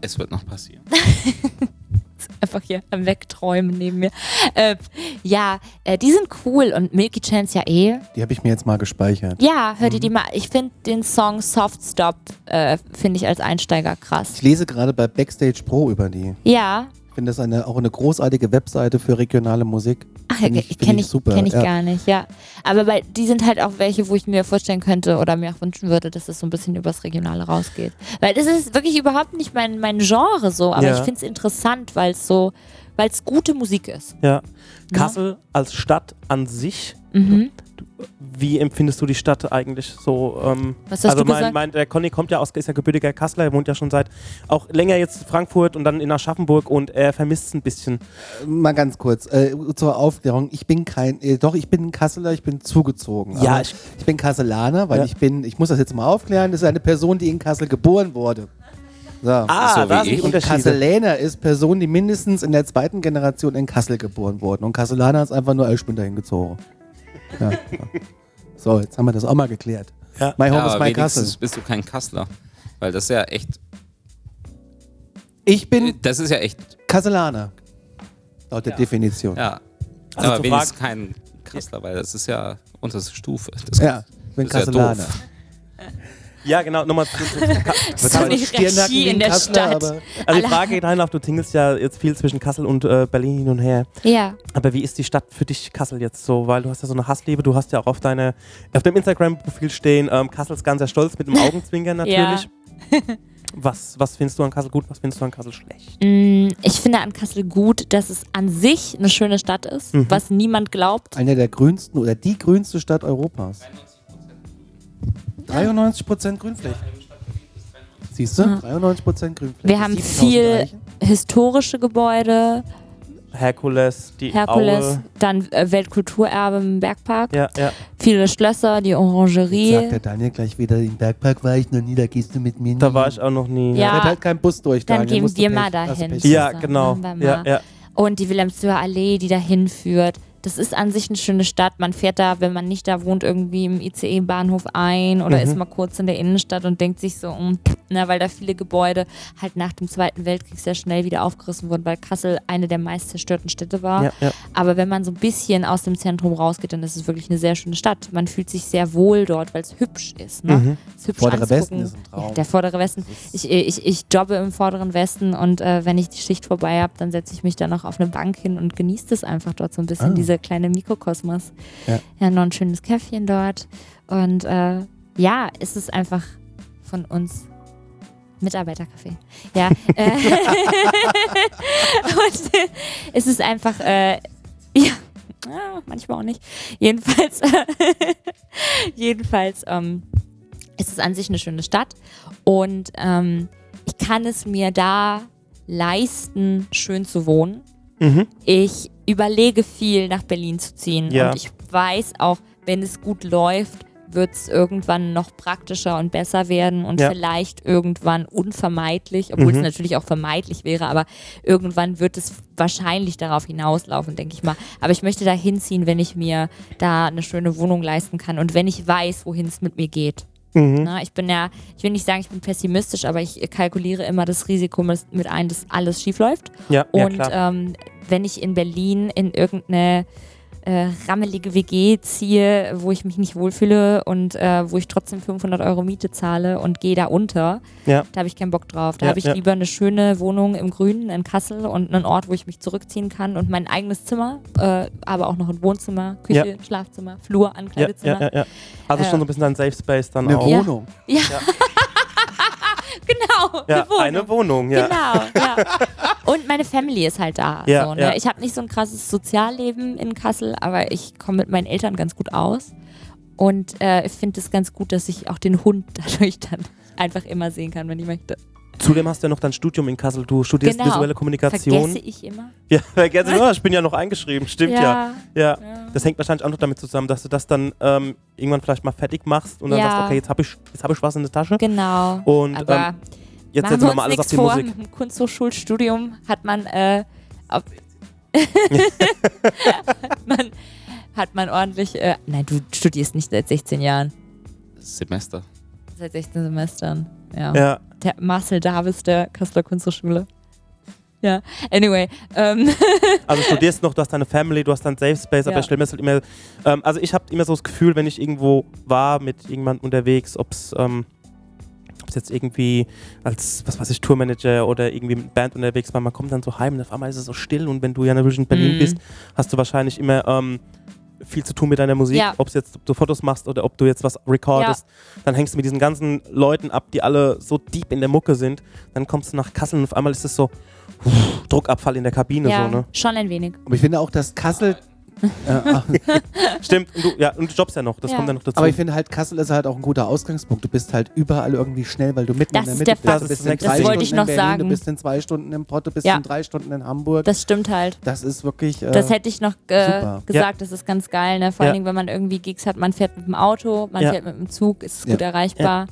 Es wird noch passieren. Einfach hier am Wegträumen neben mir. Äh, ja, äh, die sind cool und Milky Chance ja eh. Die habe ich mir jetzt mal gespeichert. Ja, hör dir die mal. Ich finde den Song Soft Stop, äh, finde ich als Einsteiger krass. Ich lese gerade bei Backstage Pro über die. Ja, Ich finde das eine, auch eine großartige Webseite für regionale Musik. Ach, ja, kenne ich ich, super, kenn ich ja. gar nicht, ja. Aber bei, die sind halt auch welche, wo ich mir vorstellen könnte oder mir auch wünschen würde, dass es so ein bisschen übers Regionale rausgeht. Weil das ist wirklich überhaupt nicht mein, mein Genre so, aber Ja. ich finde es interessant, weil es so, weil es gute Musik ist. Ja. Kassel als Stadt an sich, Mhm. Wie empfindest du die Stadt eigentlich so? Ähm, Was hast also du mein, gesagt? mein, der Conny kommt ja aus, ist ja gebürtiger Kasseler, er wohnt ja schon seit auch länger jetzt in Frankfurt und dann in Aschaffenburg und er vermisst es ein bisschen. Mal ganz kurz äh, zur Aufklärung. Ich bin kein, äh, doch, ich bin ein Kasseler, ich bin zugezogen. Ja, ich- ich, bin Kasselaner, weil Ja. ich bin, ich muss das jetzt mal aufklären, das ist eine Person, die in Kassel geboren wurde. So. Ah, so wie da sind die ich. Und Unterschiede. Kasseläner ist Person, die mindestens in der zweiten Generation in Kassel geboren wurden. Und Kasselaner ist einfach nur, ich bin dahin gezogen. Ja, ja. So, jetzt haben wir das auch mal geklärt. Ja. My home Ja, is aber my Kassel. wenigstens bist du kein Kassler. Weil das ist ja echt. Ich bin Das ist ja echt. Kasselaner. Laut der Definition. Ja. Also aber wenigstens kein Kassler, weil das ist ja unterste Stufe. Das Ja, ich bin ist ja Kasselaner. Ja, genau, nochmal zu, zu, zu So eine wie in der Kassler, Stadt. aber- Also die Frage geht rein auf, du tingelst ja jetzt viel zwischen Kassel und äh, Berlin hin und her. Ja. Aber wie ist die Stadt für dich, Kassel, jetzt so? Weil du hast ja so eine Hassliebe, du hast ja auch auf, deine, auf deinem Instagram-Profil stehen, ähm, Kassel ist ganz sehr stolz mit dem Augenzwinkern natürlich. Was, was findest du an Kassel gut, was findest du an Kassel schlecht? Mm, Ich finde an Kassel gut, dass es an sich eine schöne Stadt ist, Mhm. was niemand glaubt. Eine der grünsten oder die grünste Stadt Europas. 93 Prozent Grünfläche. Siehst du? 93 Prozent Grünfläche. Wir haben 7000 viel Eichen. historische Gebäude, Herkules, die Herkules, Aue. dann äh, Weltkulturerbe im Bergpark, Ja, ja. viele Schlösser, die Jetzt sagt Orangerie. der Daniel gleich wieder, im Bergpark war ich noch nie, da gehst du mit mir Da nie. war ich auch noch nie. Ja. Da fährt halt kein Bus durch, Dann Daniel. gehen wir mal du dahin. Ja, genau. Ja, ja. Und die Wilhelmshöher Allee, die dahin führt. Das ist an sich eine schöne Stadt. Man fährt da, wenn man nicht da wohnt, irgendwie im ICE-Bahnhof ein oder Mhm. ist mal kurz in der Innenstadt und denkt sich so, mm, na, weil da viele Gebäude halt nach dem Zweiten Weltkrieg sehr schnell wieder aufgerissen wurden, weil Kassel eine der meist zerstörten Städte war. Ja, ja. Aber wenn man so ein bisschen aus dem Zentrum rausgeht, dann ist es wirklich eine sehr schöne Stadt. Man fühlt sich sehr wohl dort, weil es hübsch ist. Ne? Mhm. Es ist hübsch Vordere anzugucken. Westen ist ein Traum. Ja, der vordere Westen. Ich, ich, ich jobbe im vorderen Westen und äh, wenn ich die Schicht vorbei habe, dann setze ich mich da noch auf eine Bank hin und genieße es einfach dort so ein bisschen, Ah. Dieser kleine Mikrokosmos. Ja. ja, noch ein schönes Käffchen dort. Und äh, ja, es ist einfach von uns Mitarbeiterkaffee. Ja. äh, und äh, es ist einfach, äh, ja, manchmal auch nicht. Jedenfalls, jedenfalls ähm, ist es an sich eine schöne Stadt und ähm, ich kann es mir da leisten, schön zu wohnen. Mhm. Ich überlege viel, nach Berlin zu ziehen. Ja. Und ich weiß auch, wenn es gut läuft, wird es irgendwann noch praktischer und besser werden und Ja. vielleicht irgendwann unvermeidlich, obwohl Mhm. es natürlich auch vermeidlich wäre, aber irgendwann wird es wahrscheinlich darauf hinauslaufen, denke ich mal. Aber ich möchte da hinziehen, wenn ich mir da eine schöne Wohnung leisten kann und wenn ich weiß, wohin es mit mir geht. Mhm. Na, ich bin ja, ich will nicht sagen, ich bin pessimistisch, aber ich kalkuliere immer das Risiko mit ein, dass alles schief läuft. Ja, ja, Und klar. ähm, wenn ich in Berlin in irgendeine äh, rammelige WG ziehe, wo ich mich nicht wohlfühle und äh, wo ich trotzdem 500 Euro Miete zahle und gehe da unter, Ja. da habe ich keinen Bock drauf. Da Ja, habe ich ja. lieber eine schöne Wohnung im Grünen in Kassel und einen Ort, wo ich mich zurückziehen kann und mein eigenes Zimmer, äh, aber auch noch ein Wohnzimmer, Küche, Schlafzimmer, Flur, ja, Ankleidezimmer. ja, ja, ja. Also Äh, schon so ein bisschen ein Safe Space dann Eine auch. Wohnung. Genau, Ja, eine Wohnung. eine Wohnung, ja. Genau, ja. Und meine Family ist halt da. Ja, so, ne? ja. Ich habe nicht so ein krasses Sozialleben in Kassel, aber ich komme mit meinen Eltern ganz gut aus. Und äh, ich finde es ganz gut, dass ich auch den Hund dadurch dann einfach immer sehen kann, wenn ich möchte. Zudem hast du ja noch dein Studium in Kassel. Du studierst Genau. visuelle Kommunikation. Vergesse ich immer. Ja, vergesse nur, ich bin ja noch eingeschrieben, stimmt ja. ja. Ja. Das hängt wahrscheinlich auch noch damit zusammen, dass du das dann ähm, irgendwann vielleicht mal fertig machst und dann sagst, okay, jetzt habe ich, jetzt hab ich was in der Tasche. Genau. Und aber ähm, jetzt setzen wir mal alles auf die vor. Musik. Mit dem Kunsthochschulstudium hat man, äh, auf hat man, hat man ordentlich, äh, nein, du studierst nicht seit 16 Jahren. Semester. Seit 16 Semestern. Ja. Ja, Der Marcel Davis der Kasseler Kunsthochschule. Ja, anyway. Ähm, also du studierst noch, du hast deine Family, du hast dein Safe Space, aber Ja. ich stelle mir halt immer, ähm, also ich habe immer so das Gefühl, wenn ich irgendwo war mit irgendjemandem unterwegs, ob es ähm, ob's jetzt irgendwie als, was weiß ich, Tourmanager oder irgendwie mit Band unterwegs war, man kommt dann so heim und auf einmal ist es so still und wenn du ja natürlich in Berlin Mhm. bist, hast du wahrscheinlich immer ähm, viel zu tun mit deiner Musik, Ja. ob es jetzt ob du Fotos machst oder ob du jetzt was recordest, dann hängst du mit diesen ganzen Leuten ab, die alle so deep in der Mucke sind, dann kommst du nach Kassel und auf einmal ist es so Druckabfall in der Kabine ja, so, ne? schon ein wenig. Aber ich finde auch, dass Kassel. Ach, Stimmt, und du, ja, und du jobbst ja noch, das Ja. kommt ja noch dazu. aber ich finde halt, Kassel ist halt auch ein guter Ausgangspunkt. Du bist halt überall irgendwie schnell, weil du mitten Das in der Mitte der bist. Fakt. Du bist Das in ist- drei das wollte ich Stunden noch in Berlin, sagen. Du bist in zwei Stunden in Pott, du bist Ja. in drei Stunden in Hamburg. Das stimmt halt. Das ist wirklich. Äh, Das hätte ich noch äh, gesagt, das ist ganz geil. Ne? Vor Ja. allen Dingen, wenn man irgendwie Gigs hat, man fährt mit dem Auto, man Ja. fährt mit dem Zug, ist Ja. gut erreichbar.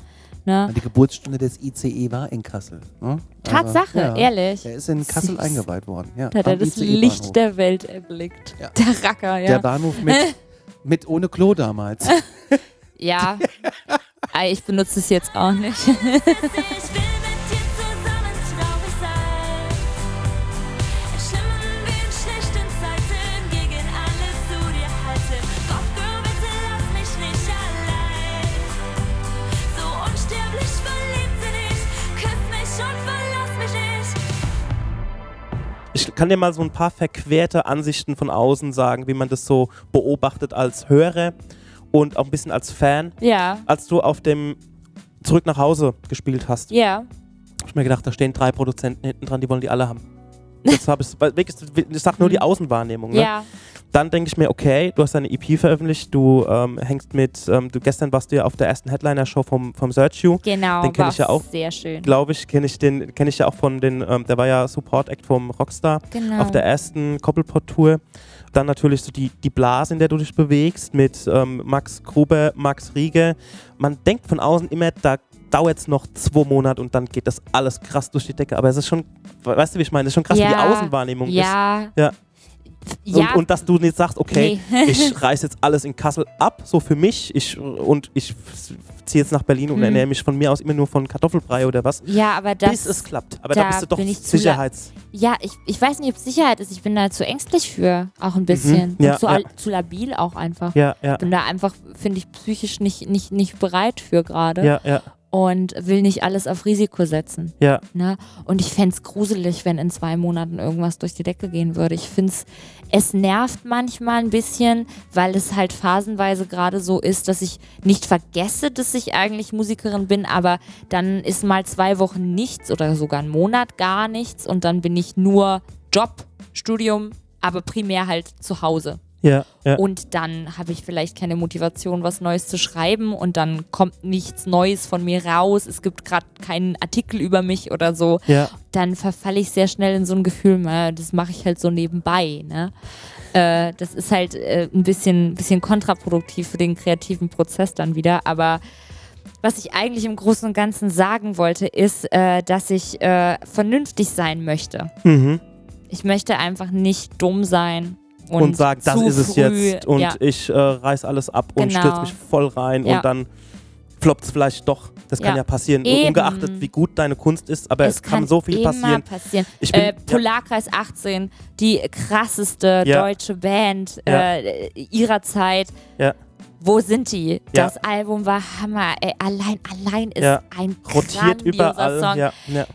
Ne? die Geburtsstunde des ICE war in Kassel. Ne? Tatsache, ja. ehrlich. Der ist in Kassel Süß. eingeweiht worden. Ja, Da hat er das ICE-Bahnhof. Licht der Welt erblickt. Ja. Der Racker, ja. Der Bahnhof mit, mit ohne Klo damals. ja. Ich benutze es jetzt auch nicht. Ich kann dir mal so ein paar verquerte Ansichten von außen sagen, wie man das so beobachtet als Hörer und auch ein bisschen als Fan. ja, Als du auf dem Zurück nach Hause gespielt hast, ja. hab ich mir gedacht, da stehen drei Produzenten hinten dran, die wollen die alle haben. Das hab ich, ich sag nur die Außenwahrnehmung. Ne? Ja, Dann denke ich mir, okay, du hast deine EP veröffentlicht, du ähm, hängst mit, ähm, du gestern warst du ja auf der ersten Headliner-Show vom, vom Search You. genau. Den kenn war ich ja auch. Sehr schön. Glaube ich, kenne ich den, kenne ich ja auch von den, ähm, der war ja Support-Act vom Rockstar Genau. auf der ersten Koppelpot-Tour. Dann natürlich so die, die Blase, in der du dich bewegst, mit ähm, Max Gruber, Max Riege. Man denkt von außen immer, da dauert es noch zwei Monate und dann geht das alles krass durch die Decke. Aber es ist schon, weißt du, wie ich meine? Es ist schon krass, wie die Ja, Außenwahrnehmung ist. Ja. Ja. Ja, Und, und dass du nicht sagst, okay, Nee. ich reiß jetzt alles in Kassel ab, so für mich, ich, und ich ziehe jetzt nach Berlin und Hm. ernähre mich von mir aus immer nur von Kartoffelbrei oder was. ja, aber das. bis es klappt. Aber da, da bist du doch ich Sicherheits... Ja, ich, ich weiß nicht, ob es Sicherheit ist. Ich bin da zu ängstlich für, auch ein bisschen. Mhm. Ja, und zu, ja. zu labil auch einfach. Ja, ja, Bin da einfach, finde ich, psychisch nicht, nicht, nicht bereit für gerade. ja, ja, Und will nicht alles auf Risiko setzen. ja. Ne? Und ich fände es gruselig, wenn in zwei Monaten irgendwas durch die Decke gehen würde. Ich finde es, es nervt manchmal ein bisschen, weil es halt phasenweise gerade so ist, dass ich nicht vergesse, dass ich eigentlich Musikerin bin, aber dann ist mal zwei Wochen nichts oder sogar ein Monat gar nichts und dann bin ich nur Job, Studium, aber primär halt zu Hause. Ja, ja. Und dann habe ich vielleicht keine Motivation, was Neues zu schreiben und dann kommt nichts Neues von mir raus. Es gibt gerade keinen Artikel über mich oder so. ja. Dann verfalle ich sehr schnell in so ein Gefühl, na, das mache ich halt so nebenbei. Ne? Äh, das ist halt äh, ein bisschen, bisschen kontraproduktiv für den kreativen Prozess dann wieder. Aber was ich eigentlich im Großen und Ganzen sagen wollte, ist, äh, dass ich vernünftig sein möchte. Mhm. Ich möchte einfach nicht dumm sein. Und, Und, sagen, das ist es früh, jetzt und ja. ich äh, reiß alles ab und Genau. stürze mich voll rein Ja. und dann floppt es vielleicht doch. Das kann Ja. passieren, Eben. ungeachtet wie gut deine Kunst ist, aber es, kann, so viel passieren. passieren. Ich bin- äh, Polarkreis 18, die krasseste deutsche Band äh, ihrer Zeit. Ja. Wo sind die? Ja. Das Album war Hammer. Ey, allein, allein ist Ja. ein Rotiert grandioser überall. Song. Ja.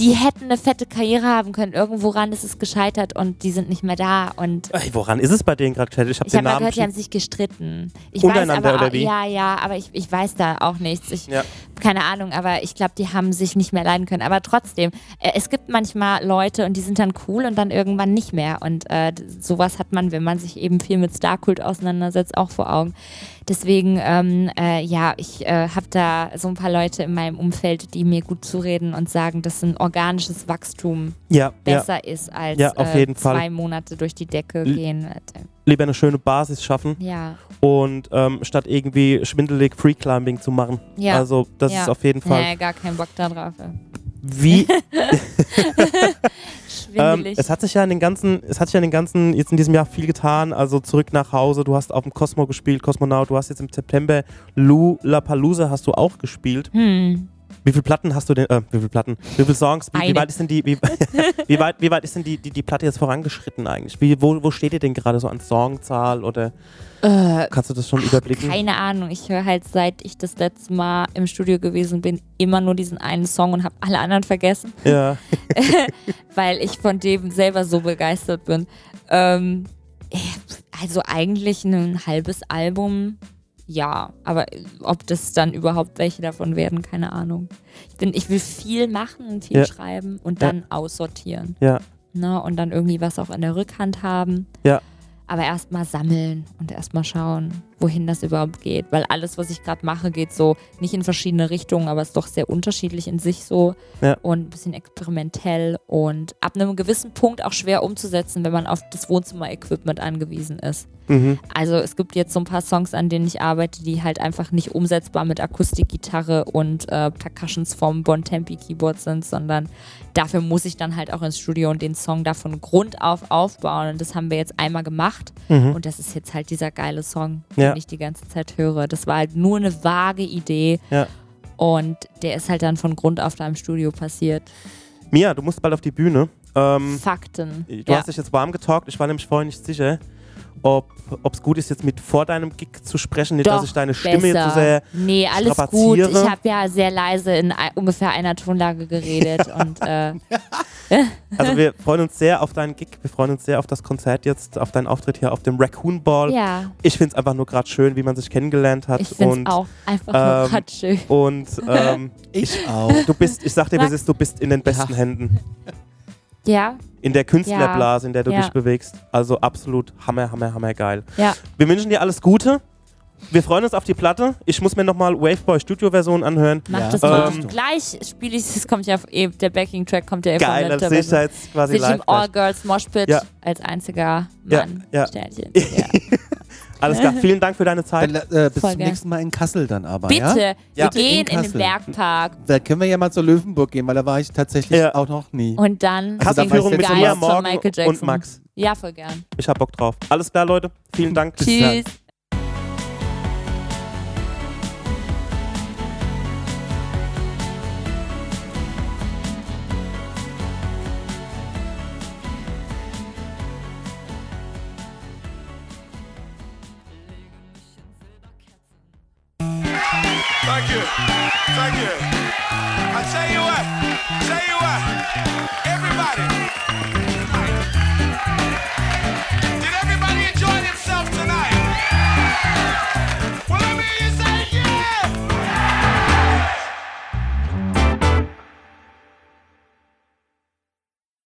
Die hätten eine fette Karriere haben können. Irgendworan ist es gescheitert und die sind nicht mehr da. Und Ey, woran ist es bei denen gerade, Chat? Ich habe habe mal gehört, die haben sich gestritten. Ich Untereinander weiß aber oder wie? Ja, ja, aber ich, ich weiß da auch nichts. Ich, Ja. Keine Ahnung, aber ich glaube, die haben sich nicht mehr leiden können. Aber trotzdem, äh, es gibt manchmal Leute und die sind dann cool und dann irgendwann nicht mehr. Und äh, sowas hat man, wenn man sich eben viel mit Starkult auseinandersetzt, auch vor Augen. Deswegen, ähm, äh, ja, ich äh, habe da so ein paar Leute in meinem Umfeld, die mir gut zureden und sagen, dass ein organisches Wachstum Ja, ja. besser ist als Ja, auf äh, jeden Fall. zwei Monate durch die Decke L- gehen. Lieber eine schöne Basis schaffen Ja, und ähm, statt irgendwie schwindelig Free Climbing zu machen. ja. Also, das ja. ist auf jeden Fall. Nee, gar keinen Bock da drauf. ey. Wie, ähm, Schwindelig. es hat sich ja in den ganzen, es hat sich ja in den ganzen, jetzt in diesem Jahr viel getan. Also zurück nach Hause, du hast auf dem Cosmo gespielt, Cosmonaut, du hast jetzt im September Lu La Palooza hast du auch gespielt. hm. Wie viele Platten hast du denn, äh, wie viele Platten, wie viele Songs, wie, wie weit ist denn die, wie, wie weit, wie weit ist denn die, die, die Platte jetzt vorangeschritten eigentlich? Wie, wo, wo steht ihr denn gerade so an Songzahl oder Äh, kannst du das schon überblicken? keine Ahnung. Ich höre halt, seit ich das letzte Mal im Studio gewesen bin, immer nur diesen einen Song und habe alle anderen vergessen, Ja, weil ich von dem selber so begeistert bin. Ähm, äh, also eigentlich ein halbes Album, ja. Aber äh, ob das dann überhaupt welche davon werden, keine Ahnung. Ich, bin, ich will viel machen und viel Ja. schreiben und Ja. dann aussortieren. ja, Ne? Und dann irgendwie was auch in der Rückhand haben. Ja. Aber erstmal sammeln und erstmal schauen, wohin das überhaupt geht. Weil alles, was ich gerade mache, geht so nicht in verschiedene Richtungen, aber ist doch sehr unterschiedlich in sich so Ja. und ein bisschen experimentell und ab einem gewissen Punkt auch schwer umzusetzen, wenn man auf das Wohnzimmer-Equipment angewiesen ist. mhm. Also es gibt jetzt so ein paar Songs, an denen ich arbeite, die halt einfach nicht umsetzbar mit Akustikgitarre und äh, Percussions vom Bon Tempi Keyboard sind, sondern dafür muss ich dann halt auch ins Studio und den Song da von Grund auf aufbauen. Und das haben wir jetzt einmal gemacht. Mhm. Und das ist jetzt halt dieser geile Song, Ja. Den ich die ganze Zeit höre. Das war halt nur eine vage Idee. Ja. Und der ist halt dann von Grund auf da im Studio passiert. Mia, du musst bald auf die Bühne. Ähm, Fakten. Du hast dich jetzt warm getalkt. Ich war nämlich vorher nicht sicher, ob es gut ist, jetzt mit vor deinem Gig zu sprechen. Nicht, dass Doch, ich deine Stimme jetzt so besser. sehr. Nee, alles gut. Ich habe ja sehr leise in ungefähr einer Tonlage geredet und äh, Also wir freuen uns sehr auf deinen Gig, wir freuen uns sehr auf das Konzert jetzt, auf deinen Auftritt hier auf dem Raccoon Ball. Ja, Ich finde es einfach nur gerade schön, wie man sich kennengelernt hat. ich finde und es auch einfach ähm, nur grad schön. und ähm, Ich auch. du bist, ich sag dir, wie es Max? ist, du bist in den besten Händen. Ja, In der Künstlerblase, in der du Ja. dich bewegst. Also absolut hammer, hammer, hammer geil. ja. Wir wünschen dir alles Gute. Wir freuen uns auf die Platte. Ich muss mir nochmal Waveboy Studio-Version anhören. Mach Ja. das mal. Ähm, Gleich spiele ich, es kommt ja, eh, der Backing-Track kommt ja eh Geil, von das sehe ich da jetzt quasi live. gleich. All-Girls Moshpit Ja. als einziger Mann. ja. Sternchen. Ja. Alles klar, vielen Dank für deine Zeit. Dann, äh, bis Voll zum gern. nächsten Mal in Kassel dann aber, Bitte, ja? wir Ja. gehen In in, den. Bergpark Da können wir ja mal zur Löwenburg gehen, weil da war ich tatsächlich Ja. auch noch nie. und dann Also Kassenführung mit jetzt Lia Geist von Morgen Michael Jackson. und Max. Ja, voll gern. Ich hab Bock drauf. Alles klar, Leute. Vielen Dank. Tschüss. You. Thank you. I tell you what. Tell you what. Everybody,